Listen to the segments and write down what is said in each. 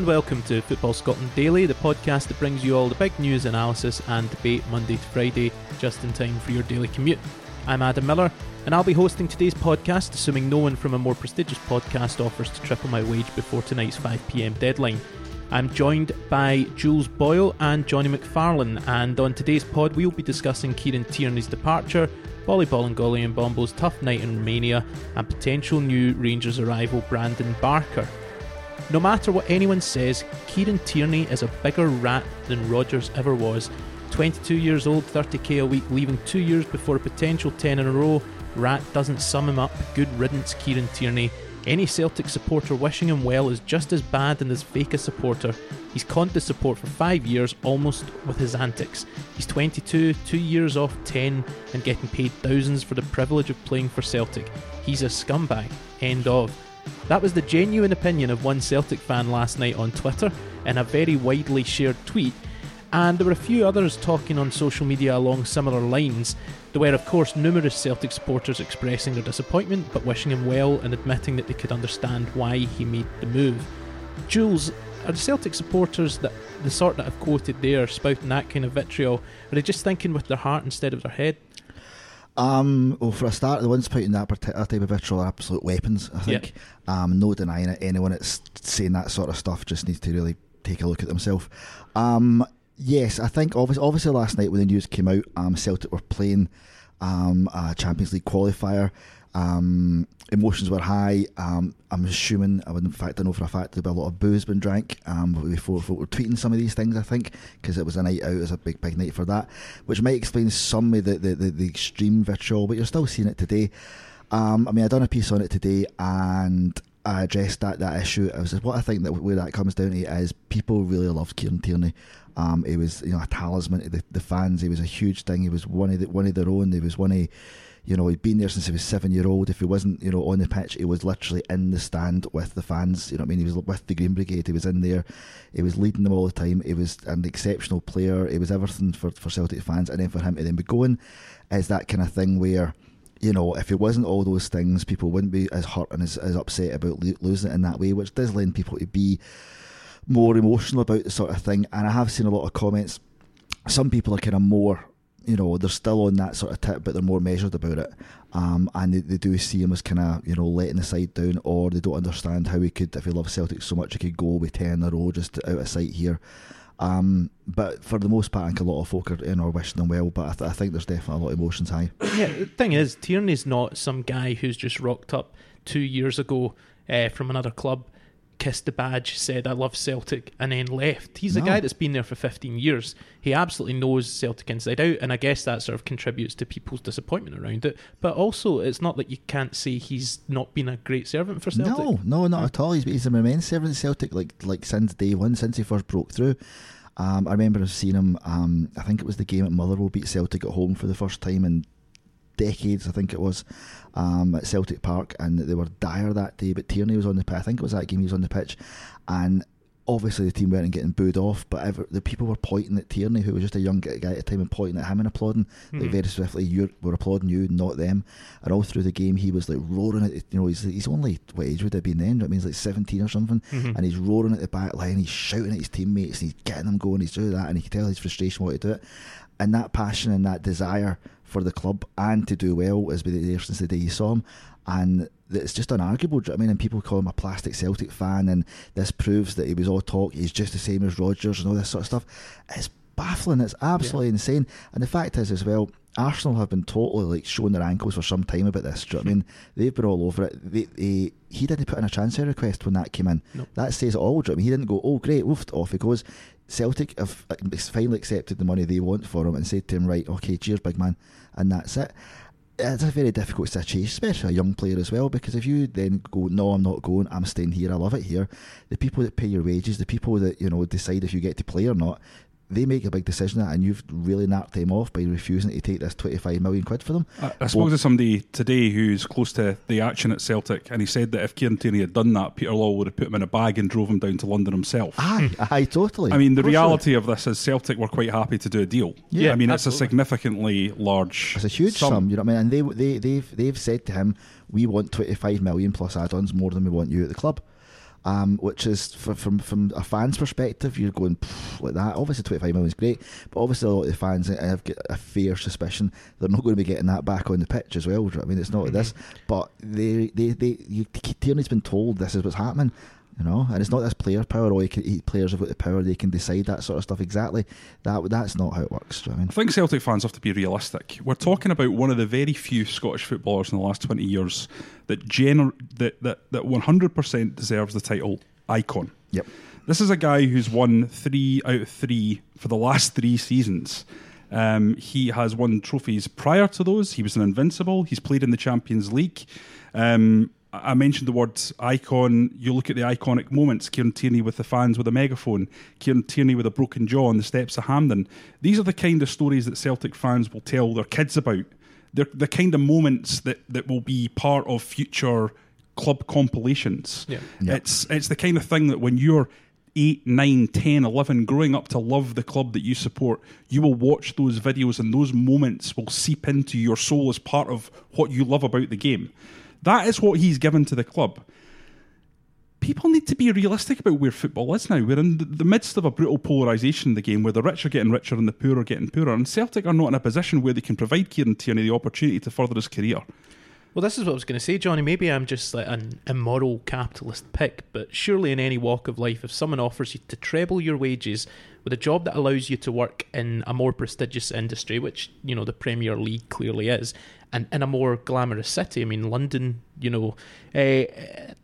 and welcome to Football Scotland Daily, the podcast that brings you all the big news, analysis, and debate Monday to Friday, just in time for your daily commute. I'm Adam Miller, and I'll be hosting today's podcast, assuming no one from a more prestigious podcast offers to triple my wage before tonight's 5pm deadline. I'm joined by Jules Boyle and Johnny McFarlane, and on today's pod, we'll be discussing Kieran Tierney's departure, Bolly Bolingoli-Mbombo's tough night in Romania, and potential new Rangers arrival Brandon Barker. No matter what anyone says, Kieran Tierney is a bigger rat than Rodgers ever was. 22 years old, 30k a week, leaving two years before a potential 10 in a row. Rat doesn't sum him up. Good riddance, Kieran Tierney. Any Celtic supporter wishing him well is just as bad and as fake a supporter. He's conned the support for five years, almost with his antics. He's 22, two years off 10, and getting paid thousands for the privilege of playing for Celtic. He's a scumbag. End of. That was the genuine opinion of one Celtic fan last night on Twitter in a very widely shared tweet. And there were a few others talking on social media along similar lines. There were, of course, numerous Celtic supporters expressing their disappointment but wishing him well and admitting that they could understand why he made the move. Jules, are the Celtic supporters that the sort that I've quoted there spouting that kind of vitriol, are they just thinking with their heart instead of their head? Um, well, for a start, the ones putting that particular type of vitriol are absolute weapons. I think. Um, no denying it. Anyone that's saying that sort of stuff just needs to really take a look at themselves. Um, yes, I think obviously, obviously last night when the news came out, um, Celtic were playing um, a Champions League qualifier. Um, emotions were high. Um, I'm assuming, I would in fact, I know for a fact there'd be a lot of booze been drank um, before folk were tweeting some of these things. I think because it was a night out, it was a big, big night for that, which might explain some of the the, the, the extreme vitriol. But you're still seeing it today. Um, I mean, I done a piece on it today, and I addressed that that issue. I was what I think that where that comes down to is people really loved Kieran Tierney. Um, he was you know a talisman to the, the fans. He was a huge thing. He was one of the, one of their own. He was one of you know, he'd been there since he was seven year old. If he wasn't, you know, on the pitch, he was literally in the stand with the fans. You know what I mean? He was with the Green Brigade. He was in there. He was leading them all the time. He was an exceptional player. He was everything for, for Celtic fans. And then for him to then be going is that kind of thing where, you know, if it wasn't all those things, people wouldn't be as hurt and as, as upset about lo- losing it in that way, which does lend people to be more emotional about the sort of thing. And I have seen a lot of comments. Some people are kind of more you know, they're still on that sort of tip, but they're more measured about it. Um, and they, they do see him as kind of, you know, letting the side down, or they don't understand how he could, if he loves Celtic so much, he could go with 10 in a row just out of sight here. Um, but for the most part, I think a lot of folk are you know, wishing them well, but I, th- I think there's definitely a lot of emotions high. Yeah, the thing is, Tierney's not some guy who's just rocked up two years ago uh, from another club kissed the badge, said I love Celtic, and then left. He's a No. guy that's been there for 15 years. He absolutely knows Celtic inside out, and I guess that sort of contributes to people's disappointment around it. But also, it's not that you can't say he's not been a great servant for Celtic. No, no, not at all. He's, he's an immense servant of Celtic, like like since day one, since he first broke through. Um, I remember seeing him. Um, I think it was the game at Motherwell beat Celtic at home for the first time in decades. I think it was um, at Celtic Park, and they were dire that day. But Tierney was on the pitch. I think it was that game he was on the pitch, and obviously the team weren't getting booed off. But ever, the people were pointing at Tierney, who was just a young guy at the time, and pointing at him and applauding. Like Mhm. very swiftly, you were applauding you, not them. And all through the game, he was like roaring at. You know, he's he's only what age would have been then? I mean, he's like seventeen or something, Mhm. and he's roaring at the back line. He's shouting at his teammates. And he's getting them going. He's doing that, and he can tell his frustration wanting to do it. And that passion and that desire for the club and to do well has been there since the day you saw him. And it's just unarguable. do you know what I mean? And people call him a plastic Celtic fan, and this proves that he was all talk. He's just the same as Rodgers and all this sort of stuff. It's baffling. It's absolutely insane. And the fact is, as well, Arsenal have been totally like showing their ankles for some time about this. Do you know I mean? They've been all over it. They, they, he didn't put in a transfer request when that came in. No. That says it all. Do you know I mean? He didn't go, oh great, woofed off he goes. Celtic have uh, finally accepted the money they want for him and said to him, right, okay, cheers, big man, and that's it. It's a very difficult situation, especially a young player as well, because if you then go, no, I'm not going, I'm staying here, I love it here. The people that pay your wages, the people that you know decide if you get to play or not, they make a big decision, and you've really knocked them off by refusing to take this 25 million quid for them. I, I spoke to somebody today who's close to the action at Celtic, and he said that if Kieran Tierney had done that, Peter Lawwell would have put him in a bag and drove him down to London himself. Aye, aye, totally. I mean, the reality of this is Celtic were quite happy to do a deal. Yeah, I mean, absolutely. it's a significantly large. It's a huge sum. you know what I mean? And they they they've they've said to him, we want twenty five million plus add-ons more than we want you at the club. Um, which is for, from from a fan's perspective, you're going like that. Obviously, 25 million is great, but obviously a lot of the fans have got a fair suspicion they're not going to be getting that back on the pitch as well. I mean, it's not mm-hmm. this, but they they they you, Tierney's been told this is what's happening. You know, and it's not this player power. Or can, players have got the power; they can decide that sort of stuff. Exactly, that that's not how it works. I, mean? I think Celtic fans have to be realistic. We're talking about one of the very few Scottish footballers in the last twenty years that gener- that that that one hundred percent deserves the title icon. Yep. This is a guy who's won three out of three for the last three seasons. Um, he has won trophies prior to those. He was an invincible. He's played in the Champions League. Um, I mentioned the words icon. You look at the iconic moments Kieran Tierney with the fans with a megaphone, Kieran Tierney with a broken jaw on the steps of Hampden. These are the kind of stories that Celtic fans will tell their kids about. They're the kind of moments that, that will be part of future club compilations. Yeah. yeah. It's, it's the kind of thing that when you're 8, 9, 10, 11, growing up to love the club that you support, you will watch those videos and those moments will seep into your soul as part of what you love about the game. That is what he's given to the club. People need to be realistic about where football is now. We're in the midst of a brutal polarisation in the game where the rich are getting richer and the poor are getting poorer. And Celtic are not in a position where they can provide Kieran Tierney the opportunity to further his career. Well, this is what I was going to say, Johnny. Maybe I'm just like an immoral capitalist pick, but surely in any walk of life, if someone offers you to treble your wages with a job that allows you to work in a more prestigious industry, which you know the Premier League clearly is, and in a more glamorous city. I mean, London, you know, uh,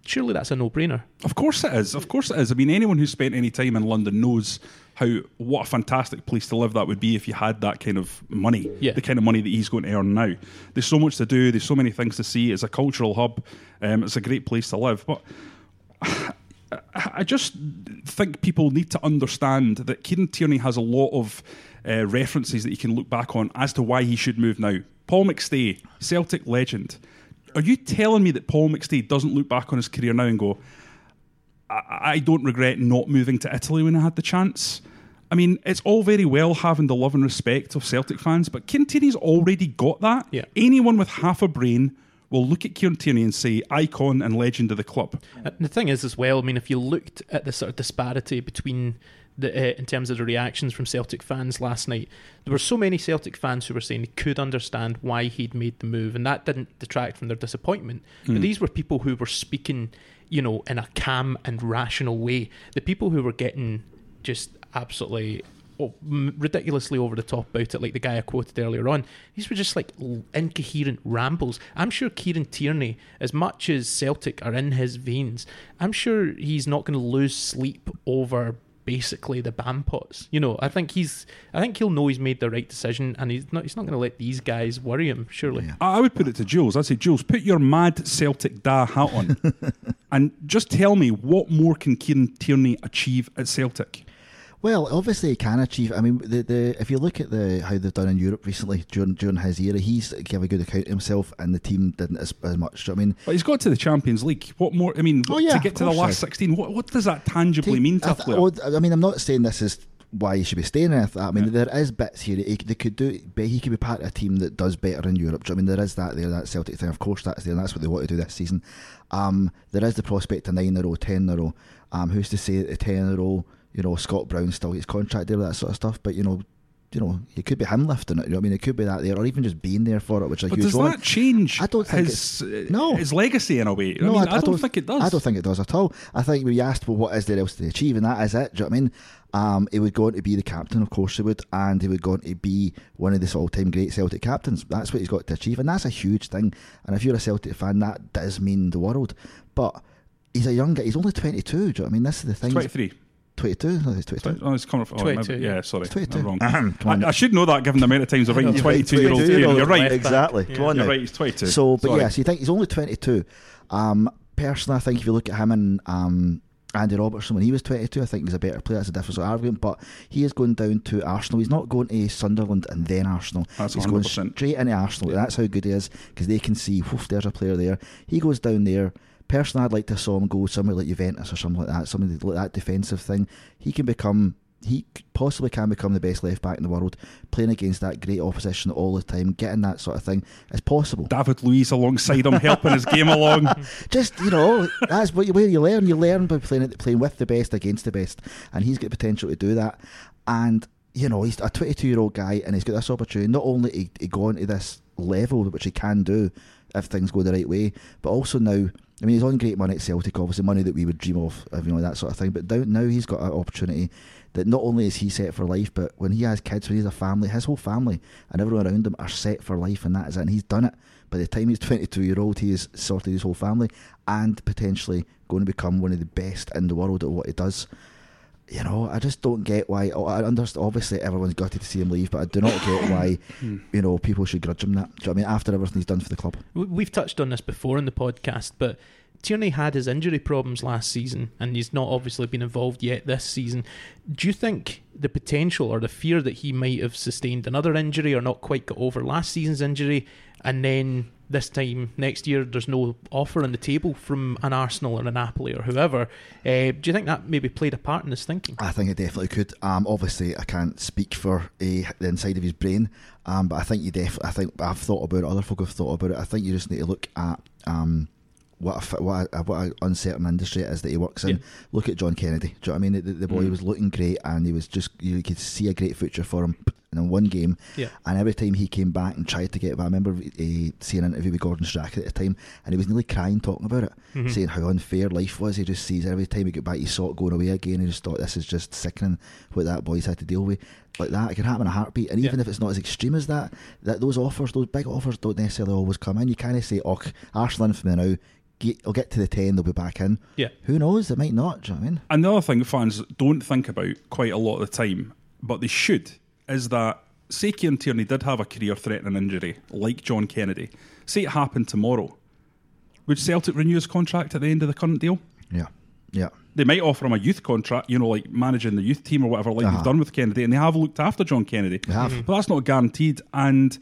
surely that's a no brainer. Of course it is. Of course it is. I mean, anyone who's spent any time in London knows how what a fantastic place to live that would be if you had that kind of money, yeah. the kind of money that he's going to earn now. There's so much to do. There's so many things to see. It's a cultural hub. Um, it's a great place to live, but. I just think people need to understand that Kieran Tierney has a lot of uh, references that you can look back on as to why he should move now. Paul McStay, Celtic legend. Are you telling me that Paul McStay doesn't look back on his career now and go, I, I don't regret not moving to Italy when I had the chance? I mean, it's all very well having the love and respect of Celtic fans, but Kieran Tierney's already got that. Yeah. Anyone with half a brain will look at Kieran Tierney and say icon and legend of the club. And the thing is, as well, I mean, if you looked at the sort of disparity between the, uh, in terms of the reactions from Celtic fans last night, there were so many Celtic fans who were saying they could understand why he'd made the move, and that didn't detract from their disappointment. Mm. But hmm. these were people who were speaking, you know, in a calm and rational way. The people who were getting just absolutely oh, ridiculously over the top about it, like the guy I quoted earlier on. These were just like incoherent rambles. I'm sure Kieran Tierney, as much as Celtic are in his veins, I'm sure he's not going to lose sleep over basically the Bampots. You know, I think he's, I think he'll know he's made the right decision, and he's not, he's not going to let these guys worry him. Surely, yeah. I would put it to Jules. I'd say, Jules, put your mad Celtic da hat on, and just tell me what more can Kieran Tierney achieve at Celtic. Well, obviously he can achieve. I mean, the, the if you look at the how they've done in Europe recently during during his era, he's gave a good account of himself, and the team didn't as, as much. I mean, but he's got to the Champions League. What more? I mean, oh, yeah, to get to the last sixteen, what, what does that tangibly Take, mean to I, th- a player? I mean, I'm not saying this is why he should be staying in I mean, yeah. there is bits here. He, they could do. but He could be part of a team that does better in Europe. I mean, there is that there, that Celtic thing. Of course, that's there. and That's what they want to do this season. Um, there is the prospect of nine in a row, ten in a row. Um, who's to say that the ten in a row? You know, Scott Brown still gets contract there with that sort of stuff. But you know, you know, it could be him lifting it. You know, I mean, it could be that there, or even just being there for it, which is a but huge. Does one. that change? I don't think his no his legacy in a way. No, I, mean, I, I, I don't, don't, think it does. I don't think it does at all. I think we asked, well, what is there else to achieve, and that is it. Do you know what I mean? Um, he would go on to be the captain, of course he would, and he would go on to be one of the all-time great Celtic captains. That's what he's got to achieve, and that's a huge thing. And if you're a Celtic fan, that does mean the world. But he's a young guy. He's only 22. Do you know what I mean? This is the thing. 23. 22? No, he's 22. Oh, it's coming from, oh, 22, maybe, yeah. sorry. 22. I'm wrong. I, I, should know that given the amount of times I've written 22 year old You're right. Exactly. Yeah. Come on You're now. right, he's 22. So, but Sorry. yes, you think he's only 22. Um, personally, I think if you look at him and um, Andy Robertson when he was 22, I think he's a better player. That's a different argument. But he is going down to Arsenal. He's not going to Sunderland and then Arsenal. That's he's 100%. going straight into Arsenal. Yeah. That's how good he is because they can see, whoof, there's a player there. He goes down there. Personally, I'd like to saw him go somewhere like Juventus or something like that, something like that defensive thing. He can become he possibly can become the best left back in the world, playing against that great opposition all the time, getting that sort of thing It's possible. David Luiz alongside him, helping his game along. Just you know, that's what you, where you learn. You learn by playing playing with the best against the best, and he's got potential to do that. And you know, he's a 22 year old guy, and he's got this opportunity not only to, to go into this level, which he can do if things go the right way, but also now. I mean, he's on great money at Celtic, obviously money that we would dream of, you know, that sort of thing. But now, now he's got an opportunity that not only is he set for life, but when he has kids, when he has a family, his whole family and everyone around him are set for life, and that is it. And he's done it. By the time he's 22 year old, he has sorted his whole family and potentially going to become one of the best in the world at what he does. You know, I just don't get why. oh, I understand. Obviously, everyone's gutted to see him leave, but I do not get why. Hmm. You know, people should grudge him that. Do you know what I mean? After everything he's done for the club. We've touched on this before in the podcast, but Tierney had his injury problems last season, and he's not obviously been involved yet this season. Do you think the potential or the fear that he might have sustained another injury or not quite got over last season's injury, and then this time next year there's no offer on the table from an Arsenal or a Napoli or whoever? Uh, do you think that maybe played a part in his thinking? I think it definitely could. Um, obviously, I can't speak for uh, the inside of his brain, um, but I think you definitely. I think I've thought about it. Other folk have thought about it. I think you just need to look at um, what a, what a, what a uncertain industry it is that he works in. Yeah. Look at John Kennedy. Do you know what I mean? The, the boy Mm. was looking great, and he was just you could see a great future for him. And in one game, Yeah. and every time he came back and tried to get, I remember uh, seeing an interview with Gordon Strachan at the time, and he was nearly crying talking about it, Mhm. saying how unfair life was. He just sees every time he got back, he saw it going away again. He just thought this is just sickening what that boy's had to deal with. Like that, it can happen in a heartbeat. And even Yeah. if it's not as extreme as that, that those offers, those big offers, don't necessarily always come in. You kind of say, "Oh, Arsenal in for me now." Get, I'll get to the ten, they'll be back in. Yeah. Who knows? It might not. Do you know what I mean? And the other thing fans don't think about quite a lot of the time, but they should, is that say Kieran Tierney did have a career threatening injury, like John Kennedy, say it happened tomorrow, would Celtic renew his contract at the end of the current deal? Yeah, yeah. They might offer him a youth contract, you know, like managing the youth team or whatever, like Uh-huh. they've done with Kennedy, and they have looked after John Kennedy. They have. But that's not guaranteed, and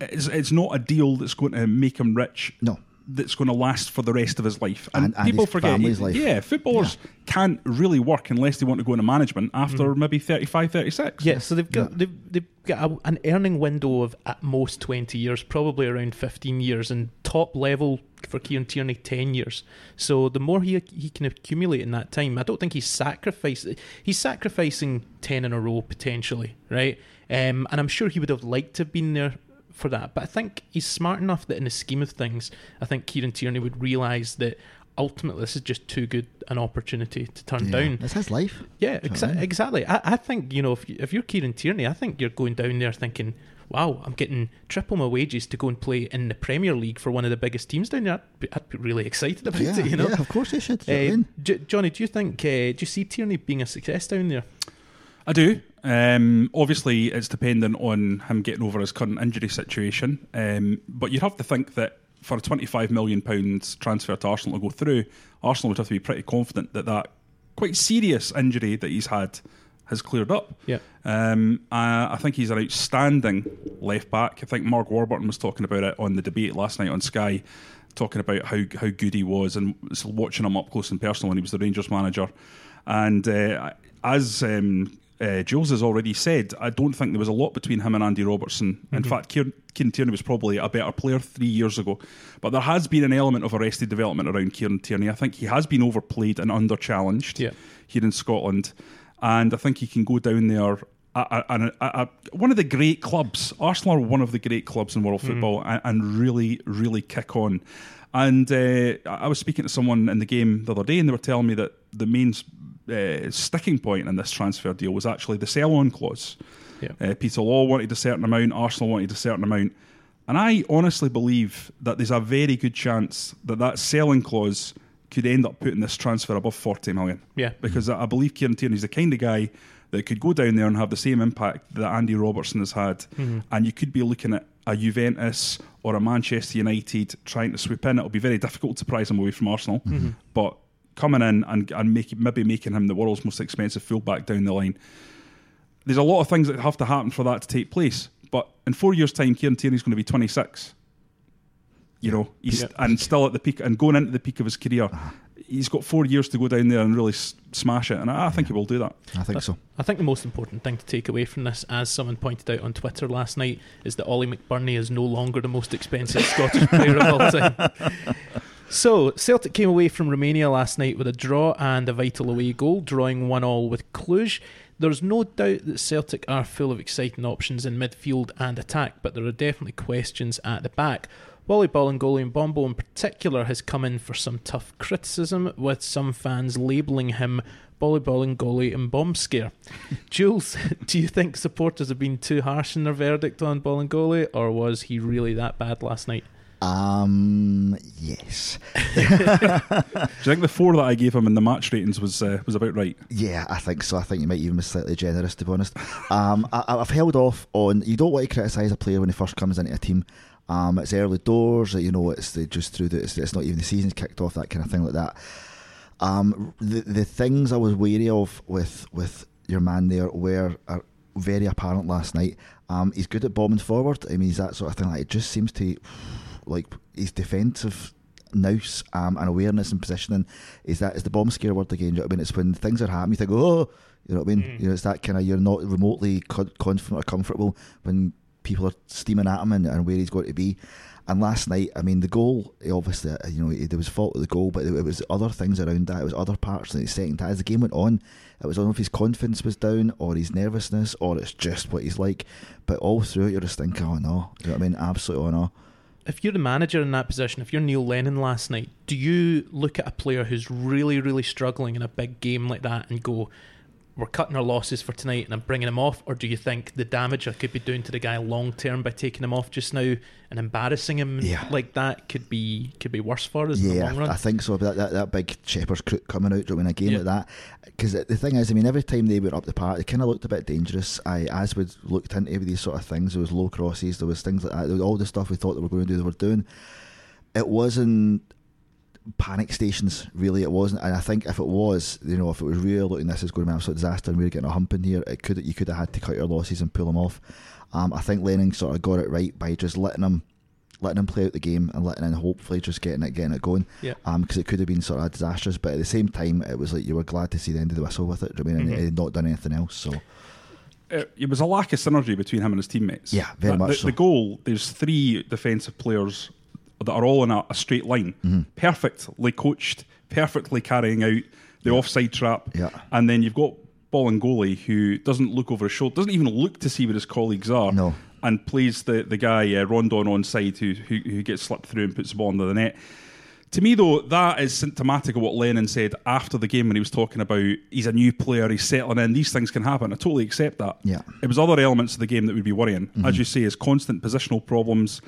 it's, it's not a deal that's going to make him rich. No. That's going to last for the rest of his life. And, And- and people his forget, family's life. yeah, footballers can't really work unless they want to go into management after maybe 35, 36. Yeah, so they've got Yeah. they've, they've got a, an earning window of at most twenty years, probably around fifteen years, and top level for Kieran Tierney ten years. So the more he he can accumulate in that time, I don't think he's sacrificing. He's sacrificing ten in a row potentially, right? Um, and I'm sure he would have liked to have been there for that. But I think he's smart enough that in the scheme of things, I think Kieran Tierney would realise that ultimately this is just too good an opportunity to turn yeah. down. It's his life. Yeah, Do you know what exa- exactly. I, I think you know if you, if you're Kieran Tierney, I think you're going down there thinking, "Wow, I'm getting triple my wages to go and play in the Premier League for one of the biggest teams down there." I'd be, I'd be really excited about yeah, it. You know, yeah, of course they should. Do you know what I Uh. J- Johnny, do you think? Uh, do you see Tierney being a success down there? I do. Um, obviously, it's dependent on him getting over his current injury situation. Um, but you'd have to think that for a £25 million transfer to Arsenal to go through, Arsenal would have to be pretty confident that that quite serious injury that he's had has cleared up. Yeah. Um, I, I think he's an outstanding left back. I think Mark Warburton was talking about it on the debate last night on Sky, talking about how, how good he was and watching him up close and personal when he was the Rangers manager. And uh, as um, uh, Jules has already said, I don't think there was a lot between him and Andy Robertson. In fact, Kieran, Kieran Tierney was probably a better player three years ago. But there has been an element of arrested development around Kieran Tierney. I think he has been overplayed and under challenged Yeah. here in Scotland. And I think he can go down there. at- at- at one of the great clubs, Arsenal are one of the great clubs in world football, and, and really, really kick on. And uh, I was speaking to someone in the game the other day, and they were telling me that the main uh, sticking point in this transfer deal was actually the sell-on clause. Yeah. Uh, Peter Lawwell wanted a certain amount, Arsenal wanted a certain amount. And I honestly believe that there's a very good chance that that selling clause could end up putting this transfer above 40 million. Yeah. Because I believe Kieran Tierney's the kind of guy that could go down there and have the same impact that Andy Robertson has had. And you could be looking at a Juventus or a Manchester United trying to swoop in. It'll be very difficult to prize him away from Arsenal. But coming in and, and make, maybe making him the world's most expensive fullback down the line there's a lot of things that have to happen for that to take place. But in four years' time, Kieran Tierney's going to be 26. You know, he's Yeah. and still at the peak and going into the peak of his career. Uh-huh. he's got four years to go down there and really s- smash it, and I, I think he will do that. I think so. I think the most important thing to take away from this, as someone pointed out on Twitter last night, is that Ollie McBurney is no longer the most expensive Scottish player of all time. So, Celtic came away from Romania last night with a draw and a vital away goal, drawing 1 all with Cluj. There's no doubt that Celtic are full of exciting options in midfield and attack, but there are definitely questions at the back. Bolly Bolingoli-Mbombo in particular has come in for some tough criticism, with some fans labelling him Bolly Bolingoli and Bomb Scare. Jules, do you think supporters have been too harsh in their verdict on Bolingoli, or was he really that bad last night? Um, yes. Do you think the four that I gave him in the match ratings was uh, was about right? Yeah, I think so. I think you might even be slightly generous, to be honest. Um, I, I've held off on. You don't want to criticise a player when he first comes into a team. Um, it's early doors, you know. It's just through the. It's, it's not even the season's kicked off, that kind of thing like that. Um, the the things I was wary of with with your man there were are very apparent last night. Um, he's good at bombing forward. I mean, he's that sort of thing. Like it just seems to like his defensive nous um, and awareness and positioning is that is the bomb scare word again. You know what I mean? It's when things are happening, you think, oh, you know what I mean? Mm. You know, it's that kind of you're not remotely confident or comfortable when people are steaming at him and, and where he's going to be. And last night, I mean, the goal, obviously, uh, you know, there was fault with the goal, but it, it was other things around that. It was other parts in the second. As the game went on, it was I don't know if his confidence was down or his nervousness or it's just what he's like. But all through it, you're just thinking, oh no, you know what I mean? Absolutely, oh no. If you're the manager in that position, if you're Neil Lennon last night, do you look at a player who's really, really struggling in a big game like that and go, we're cutting our losses for tonight and I'm bringing him off? Or do you think the damage I could be doing to the guy long term by taking him off just now and embarrassing him Yeah. like that could be could be worse for us in the Yeah, long run? I think so. That, that, that big Shepherd's crook coming out during a game Yeah. like that. Because the thing is, I mean, every time they went up the park, they kind of looked a bit dangerous. I, as we looked into these sort of things, there was low crosses, there was things like that. All the stuff we thought they were going to do, they were doing. It wasn't panic stations, really. It wasn't. And I think if it was, you know, if it was real, looking this is going to be an absolute disaster and we are getting a hump in here, it could you could have had to cut your losses and pull them off. Um, I think Lennon sort of got it right by just letting them letting him play out the game and letting him hopefully just getting it getting it going. Yeah. Um, because it could have been sort of disastrous, but at the same time, it was like you were glad to see the end of the whistle with it. I mean, Mhm. and he not done anything else. So it, it was a lack of synergy between him and his teammates. Yeah, very the, much the, so. the goal, there's three defensive players that are all in a, a straight line, Mm-hmm. perfectly coached, perfectly carrying out the offside trap, Yeah. and then you've got Bolingoli who doesn't look over his shoulder, doesn't even look to see where his colleagues are, No. and plays the the guy uh, Rondon on side who, who who gets slipped through and puts the ball under the net. To me, though, that is symptomatic of what Lennon said after the game when he was talking about he's a new player, he's settling in, these things can happen. I totally accept that. Yeah. It was other elements of the game that would be worrying. As you say, his constant positional problems,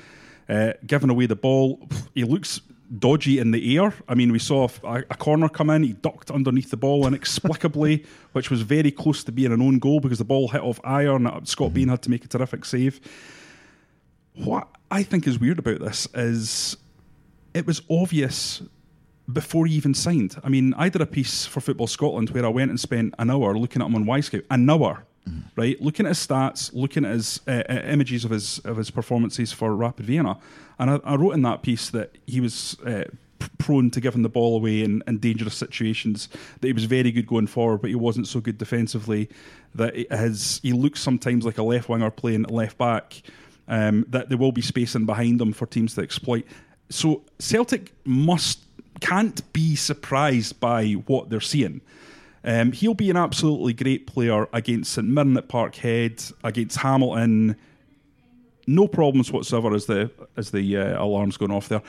uh, giving away the ball. He looks dodgy in the air. I mean, we saw a, a corner come in, he ducked underneath the ball inexplicably, which was very close to being an own goal because the ball hit off iron. Scott Bain had to make a terrific save. What I think is weird about this is it was obvious before he even signed. I mean, I did a piece for Football Scotland where I went and spent an hour looking at him on Scout. An hour, right? Looking at his stats, looking at his uh, uh, images of his of his performances for Rapid Vienna, and I, I wrote in that piece that he was. Uh, Prone to giving the ball away in, in dangerous situations, that he was very good going forward, but he wasn't so good defensively. That his he looks sometimes like a left winger playing left back. Um, that there will be spacing behind them for teams to exploit. So Celtic must can't be surprised by what they're seeing. Um, he'll be an absolutely great player against St Mirren at Parkhead, against Hamilton. No problems whatsoever as the as the uh, alarms going off there.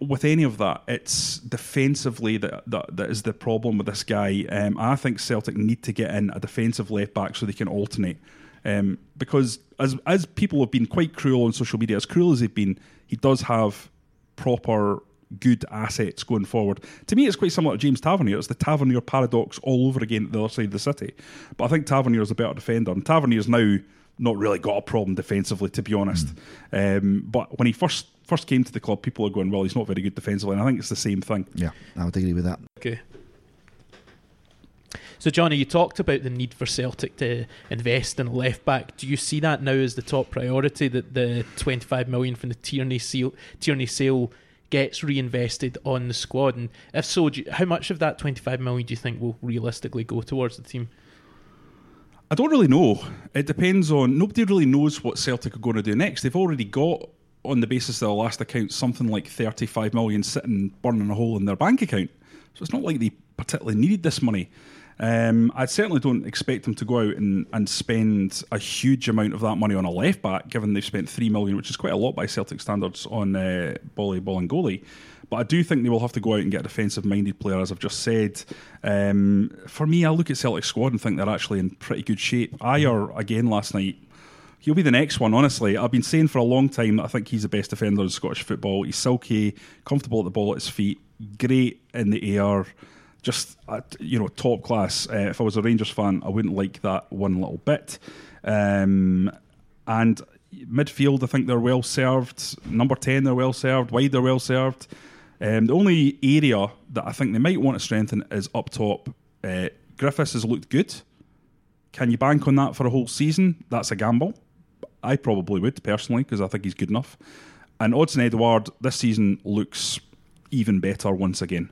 With any of that, it's defensively that, that that is the problem with this guy. Um, I think Celtic need to get in a defensive left back so they can alternate. Um, because as as people have been quite cruel on social media, as cruel as they've been, he does have proper good assets going forward. To me, it's quite similar to James Tavernier. It's the Tavernier paradox all over again at the other side of the city. But I think Tavernier is a better defender, and Tavernier's now not really got a problem defensively, to be honest. Um, but when he first first came to the club, people are going, "Well, he's not very good defensively," and I think it's the same thing. yeah, I would agree with that. Okay. So, Johnny, you talked about the need for Celtic to invest in a left back. Do you see that now as the top priority? That the 25 million from the Tierney sale, Tierney sale gets reinvested on the squad? And if so, you, how much of that 25 million do you think will realistically go towards the team? I don't really know. It depends on. Nobody really knows what Celtic are going to do next. They've already got, on the basis of the last account, something like 35 million sitting burning a hole in their bank account. So it's not like they particularly needed this money. Um, I certainly don't expect them to go out and, and spend a huge amount of that money on a left back, given they've spent three million, which is quite a lot by Celtic standards, on uh, Bolly Bolingoli. But I do think they will have to go out and get a defensive minded player, as I've just said. Um, for me, I look at Celtic squad and think they're actually in pretty good shape. Ajer, again, last night, he'll be the next one, honestly. I've been saying for a long time that I think he's the best defender in Scottish football. He's silky, comfortable at the ball at his feet, great in the air just you know top class. Uh, if I was a Rangers fan, I wouldn't like that one little bit. Um, and midfield, I think they're well served. Number ten, they're well served. Wide, they're well served. Um, the only area that I think they might want to strengthen is up top. Uh, Griffiths has looked good. Can you bank on that for a whole season? That's a gamble. I probably would personally because I think he's good enough. And Odsonne Edouard this season looks even better once again.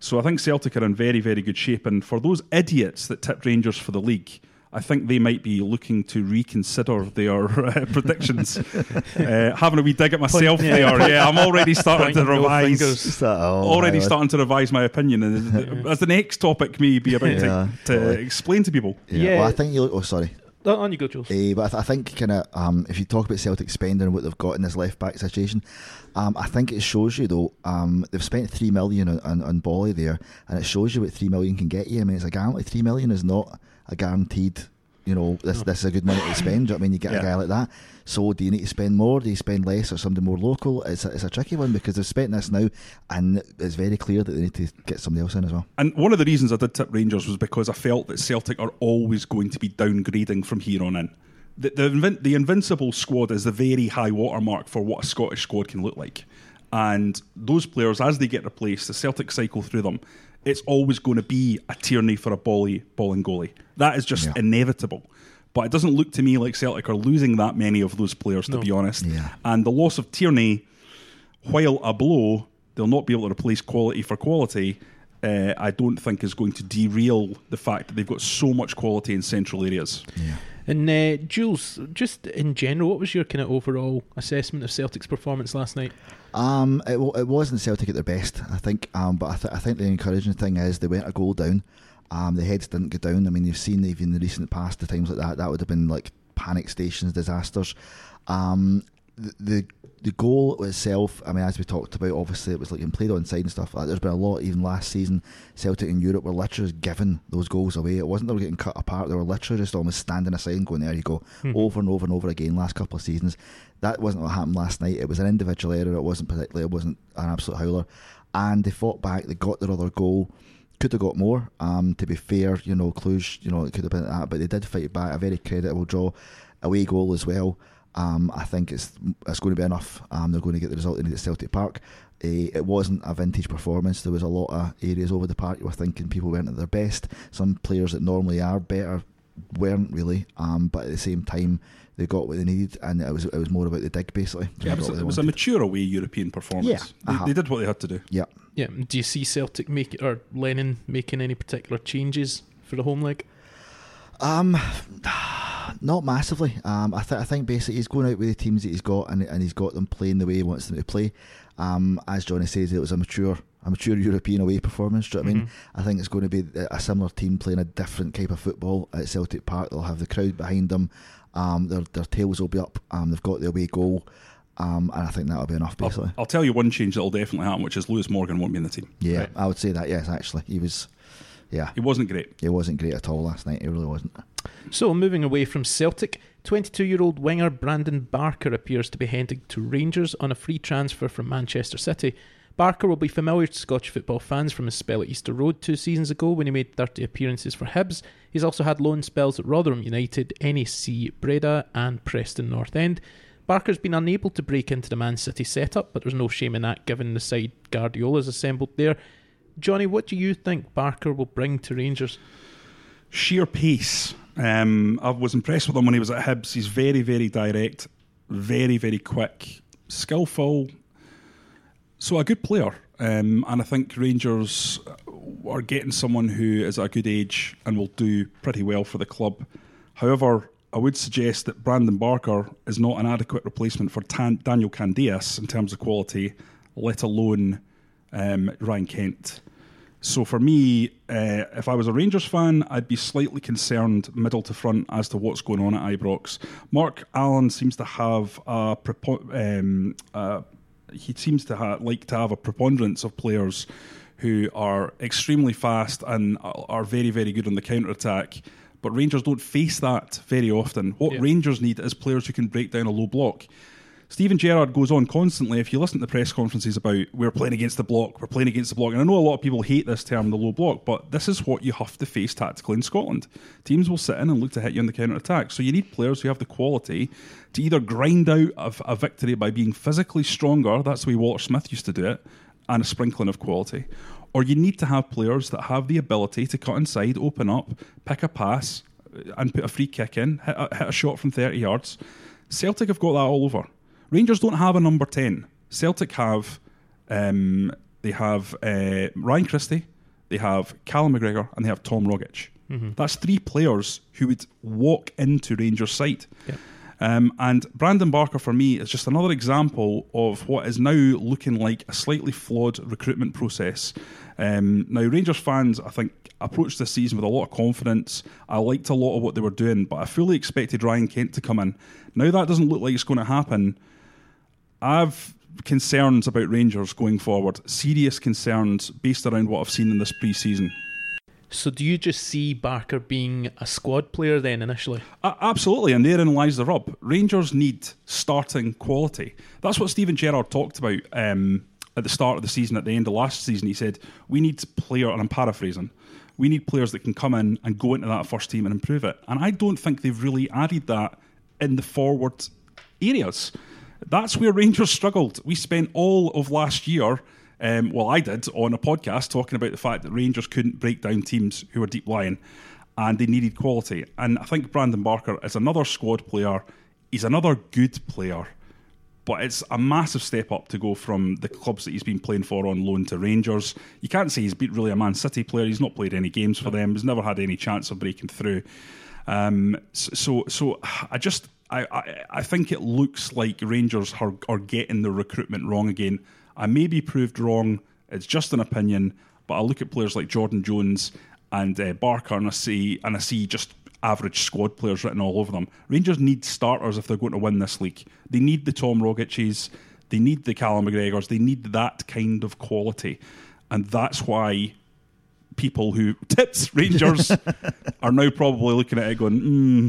So I think Celtic are in very, very good shape. And for those idiots that tipped Rangers for the league, I think they might be looking to reconsider their uh, predictions. uh, having a wee dig at myself Point, yeah. there. Yeah, I'm already starting to revise. already starting to revise my opinion, as the next topic may be about yeah, to, to explain to people. Yeah. yeah. Well, I think you. Look, oh, sorry. You Jules. Uh, but I, th- I think kind of um, if you talk about Celtic spending and what they've got in this left back situation, um, I think it shows you though um, they've spent three million on, on, on Bolly there, and it shows you what three million can get you. I mean, it's a guarantee. Three million is not a guaranteed. You know, this no. this is a good money to spend. I mean, you get yeah. a guy like that. So, do you need to spend more? Do you spend less, or something more local? It's a, it's a tricky one because they've spent this now, and it's very clear that they need to get somebody else in as well. And one of the reasons I did tip Rangers was because I felt that Celtic are always going to be downgrading from here on in the, the, the Invincible squad is the very high watermark for what a Scottish squad can look like. And those players, as they get replaced, the Celtic cycle through them, it's always going to be a Tierney for a Bolly, Bolingoli. That is just yeah. inevitable. But it doesn't look to me like Celtic are losing that many of those players, to be honest. Yeah. And the loss of Tierney, while a blow, they'll not be able to replace quality for quality. Uh, I don't think is going to derail the fact that they've got so much quality in central areas. Yeah. And uh, Jules, just in general, what was your kind of overall assessment of Celtic's performance last night? Um, it, it wasn't Celtic at their best, I think. Um, but I, th- I think the encouraging thing is they went a goal down. Um, the heads didn't go down. I mean, you've seen even in the recent past, the times like that, that would have been like panic stations, disasters. Um, the, the the goal itself, I mean, as we talked about, obviously it was like in played on side and stuff. Like There's been a lot, even last season, Celtic in Europe were literally giving those goals away. It wasn't they were getting cut apart; they were literally just almost standing aside and going, "There you go," mm-hmm. over and over and over again. Last couple of seasons, that wasn't what happened last night. It was an individual error. It wasn't particularly. It wasn't an absolute howler, and they fought back. They got their other goal. Could have got more. Um, to be fair, you know, Cluj, you know, it could have been that, but they did fight back. A very creditable draw, away goal as well. Um, I think it's it's going to be enough. Um, they're going to get the result need at Celtic Park. Uh, it wasn't a vintage performance. There was a lot of areas over the park you were thinking people weren't at their best. Some players that normally are better weren't really. Um, but at the same time, they got what they needed, and it was it was more about the dig basically. Yeah, it was, it was a mature away European performance. Yeah, they, uh-huh. they, did what they had to do. Yeah, yeah. Do you see Celtic make or Lennon making any particular changes for the home leg? Um, not massively. Um, I, th- I think basically he's going out with the teams that he's got, and, and he's got them playing the way he wants them to play. Um, as Johnny says, it was a mature, a mature European away performance. Do you know what mm-hmm. I mean? Mm-hmm. I think it's going to be a similar team playing a different type of football at Celtic Park. They'll have the crowd behind them. Um, their their tails will be up. Um, they've got the away goal. Um, and I think that'll be enough, basically. I'll, I'll, tell you one change that'll definitely happen, which is Lewis Morgan won't be in the team. Yeah, right. I would say that. Yes, actually, he was yeah. He wasn't great. He wasn't great at all last night. He really wasn't. So, moving away from Celtic, 22 year old winger Brandon Barker appears to be heading to Rangers on a free transfer from Manchester City. Barker will be familiar to Scottish football fans from his spell at Easter Road two seasons ago when he made 30 appearances for Hibs. He's also had loan spells at Rotherham United, NAC Breda, and Preston North End. Barker's been unable to break into the Man City setup, but there's no shame in that given the side Guardiola's assembled there. Johnny, what do you think Barker will bring to Rangers? Sheer pace. Um, I was impressed with him when he was at Hibs. He's very, very direct, very, very quick, skillful. So a good player, um, and I think Rangers are getting someone who is at a good age and will do pretty well for the club. However, I would suggest that Brandon Barker is not an adequate replacement for Tan- Daniel Candeias in terms of quality, let alone um, Ryan Kent. So for me, uh, if I was a Rangers fan, I'd be slightly concerned middle to front as to what's going on at Ibrox. Mark Allen seems to have a um, uh, he seems to ha- like to have a preponderance of players who are extremely fast and are very very good on the counter attack. But Rangers don't face that very often. What yeah. Rangers need is players who can break down a low block. Steven Gerrard goes on constantly. If you listen to the press conferences about we're playing against the block, we're playing against the block, and I know a lot of people hate this term, the low block, but this is what you have to face tactically in Scotland. Teams will sit in and look to hit you on the counter attack. So you need players who have the quality to either grind out a, a victory by being physically stronger, that's the way Walter Smith used to do it, and a sprinkling of quality, or you need to have players that have the ability to cut inside, open up, pick a pass, and put a free kick in, hit a, hit a shot from 30 yards. Celtic have got that all over. Rangers don't have a number 10. Celtic have um, they have uh, Ryan Christie, they have Callum McGregor, and they have Tom Rogic. Mm-hmm. That's three players who would walk into Rangers' site. Yep. Um, and Brandon Barker, for me, is just another example of what is now looking like a slightly flawed recruitment process. Um, now, Rangers fans, I think, approached this season with a lot of confidence. I liked a lot of what they were doing, but I fully expected Ryan Kent to come in. Now that doesn't look like it's going to happen. I've concerns about Rangers going forward. Serious concerns based around what I've seen in this pre-season. So, do you just see Barker being a squad player then initially? Uh, absolutely, and therein lies the rub. Rangers need starting quality. That's what Steven Gerrard talked about um, at the start of the season. At the end of last season, he said, "We need player," and I'm paraphrasing. We need players that can come in and go into that first team and improve it. And I don't think they've really added that in the forward areas. That's where Rangers struggled. We spent all of last year, um, well, I did, on a podcast talking about the fact that Rangers couldn't break down teams who were deep lying and they needed quality. And I think Brandon Barker is another squad player. He's another good player. But it's a massive step up to go from the clubs that he's been playing for on loan to Rangers. You can't say he's been really a Man City player. He's not played any games for them. He's never had any chance of breaking through. Um, so, so I just I, I, I think it looks like Rangers are, are getting the recruitment wrong again. I may be proved wrong. It's just an opinion, but I look at players like Jordan Jones and uh, Barker, and I see and I see just average squad players written all over them. Rangers need starters if they're going to win this league. They need the Tom Rogic's, they need the Callum McGregors, they need that kind of quality, and that's why people who tips Rangers are now probably looking at it going, hmm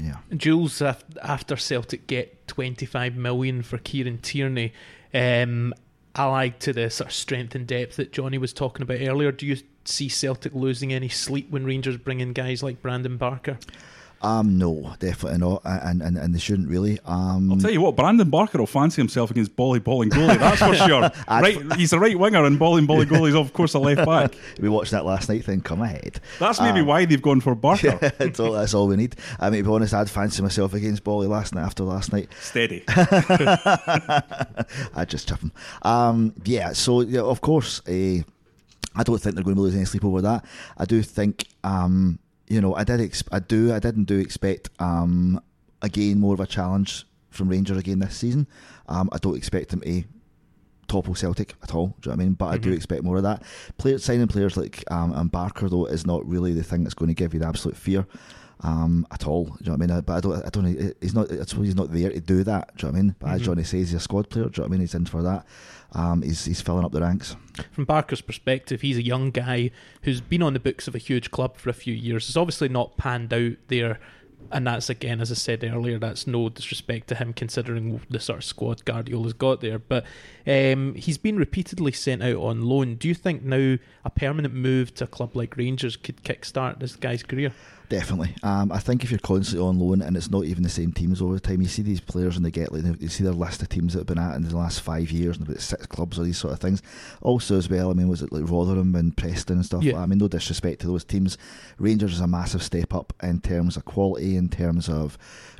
yeah. Jules, after Celtic get 25 million for Kieran Tierney, um, allied to the sort of strength and depth that Johnny was talking about earlier, do you see Celtic losing any sleep when Rangers bring in guys like Brandon Barker? Um, no, definitely not, and and, and they shouldn't really. Um, I'll tell you what, Brandon Barker will fancy himself against Bolly Bolingoli. That's for sure. right, he's a right winger, and Bolly Bolingoli is of course a left back. we watched that last night. Thing come ahead. That's maybe um, why they've gone for Barker. that's, all, that's all we need. I mean, to be honest, I'd fancy myself against Bolly last night after last night. Steady. I'd just chip him. Um, yeah. So yeah, of course, uh, I don't think they're going to lose any sleep over that. I do think. Um, you know, I did. Ex- I do. I didn't do expect um, again more of a challenge from Rangers again this season. Um, I don't expect them to topple Celtic at all. Do you know what I mean? But mm-hmm. I do mm-hmm. expect more of that. Player, signing players like um, and Barker though is not really the thing that's going to give you the absolute fear. Um, at all. Do you know what I mean? But I don't. I don't. He's not. I suppose he's not there to do that. Do you know what I mean? But mm-hmm. as Johnny says, he's a squad player. Do you know what I mean? He's in for that um, he's, he's filling up the ranks. From Barker's perspective, he's a young guy who's been on the books of a huge club for a few years. He's obviously not panned out there and that's again, as I said earlier, that's no disrespect to him considering the sort of squad Guardiola's got there. But um, he's been repeatedly sent out on loan. Do you think now a permanent move to a club like Rangers could kickstart this guy's career? Definitely. Um, I think if you're constantly on loan and it's not even the same teams all the time, you see these players and they get like you see their list of teams that have been at in the last five years and about six clubs or these sort of things. Also, as well, I mean, was it like Rotherham and Preston and stuff? Yeah. I mean, no disrespect to those teams. Rangers is a massive step up in terms of quality in terms of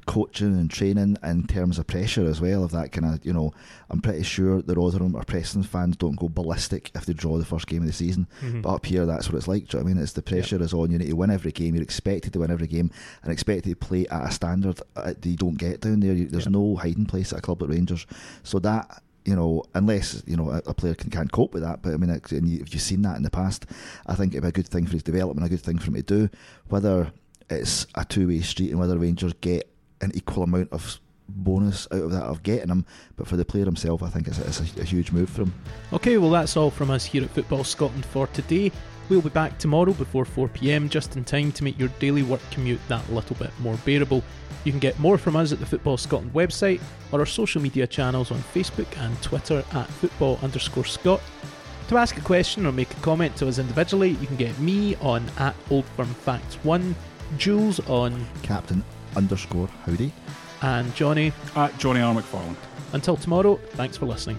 coaching and training, in terms of pressure as well. Of that kind of, you know, I'm pretty sure the Rotherham or Preston fans don't go ballistic if they draw the first game of the season. Mhm. But up here, that's what it's like. Do you know what I mean? It's the pressure is on. You need to win every game. You're expected to win every game and expected to play at a standard that you don't get down there. You, there's Yeah. no hiding place at a club like Rangers. So that. You know, unless you know a, a player can, can't cope with that, but I mean, it- and you, if you've seen that in the past, I think it'd be a good thing for his development, a good thing for him to do. Whether it's a two-way street and whether Rangers get an equal amount of bonus out of that of getting him, but for the player himself, I think it's a, it's a, a huge move for him. Okay, well, that's all from us here at Football Scotland for today. We'll be back tomorrow before 4 pm, just in time to make your daily work commute that little bit more bearable. You can get more from us at the Football Scotland website or our social media channels on Facebook and Twitter at football underscore Scott. To ask a question or make a comment to us individually, you can get me on at Old Firm Facts 1, Jules on, Captain underscore Howdy. and Johnny. At Johnny R. McFarlane. Until tomorrow, thanks for listening.